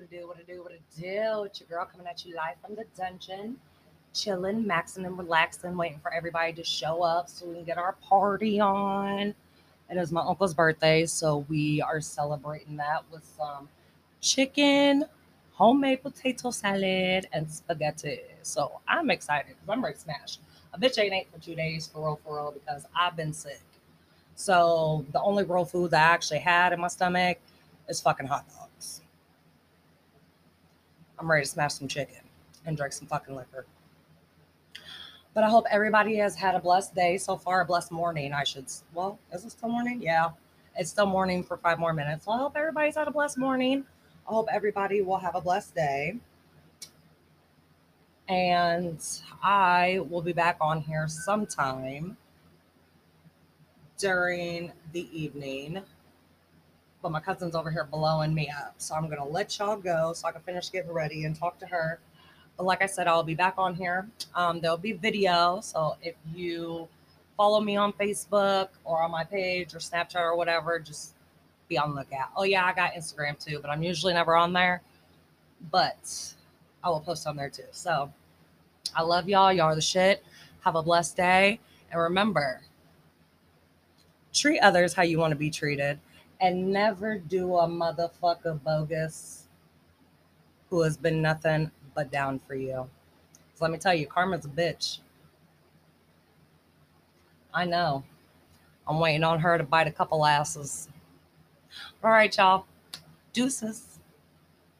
What to do, what to do, what to do. It's your girl coming at you live from the dungeon, chilling, maxing, and relaxing, waiting for everybody to show up so we can get our party on. It is my uncle's birthday, so we are celebrating that with some chicken, homemade potato salad, and spaghetti. So I'm excited because I'm ready to smash. A bitch ain't ate for two days for real, for real, because I've been sick. So the only real food that I actually had in my stomach is fucking hot dogs. I'm ready to smash some chicken and drink some fucking liquor. But I hope everybody has had a blessed day so far, a blessed morning. I should, well, is it still morning? Yeah, it's still morning for five more minutes. So I hope everybody's had a blessed morning. I hope everybody will have a blessed day. And I will be back on here sometime during the evening. But my cousin's over here blowing me up. So I'm to let y'all go so I can finish getting ready and talk to her. But like I said, I'll be back on here. Um, there'll be video. So if you follow me on Facebook or on my page or Snapchat or whatever, just be on the lookout. Oh, yeah, I got Instagram too, but I'm usually never on there. But I will post on there too. So I love y'all. Y'all are the shit. Have a blessed day. And remember, treat others how you want to be treated and never do a motherfucker bogus who has been nothing but down for you. So let me tell you, karma's a bitch. I know. I'm waiting on her to bite a couple asses. All right, y'all. Deuces.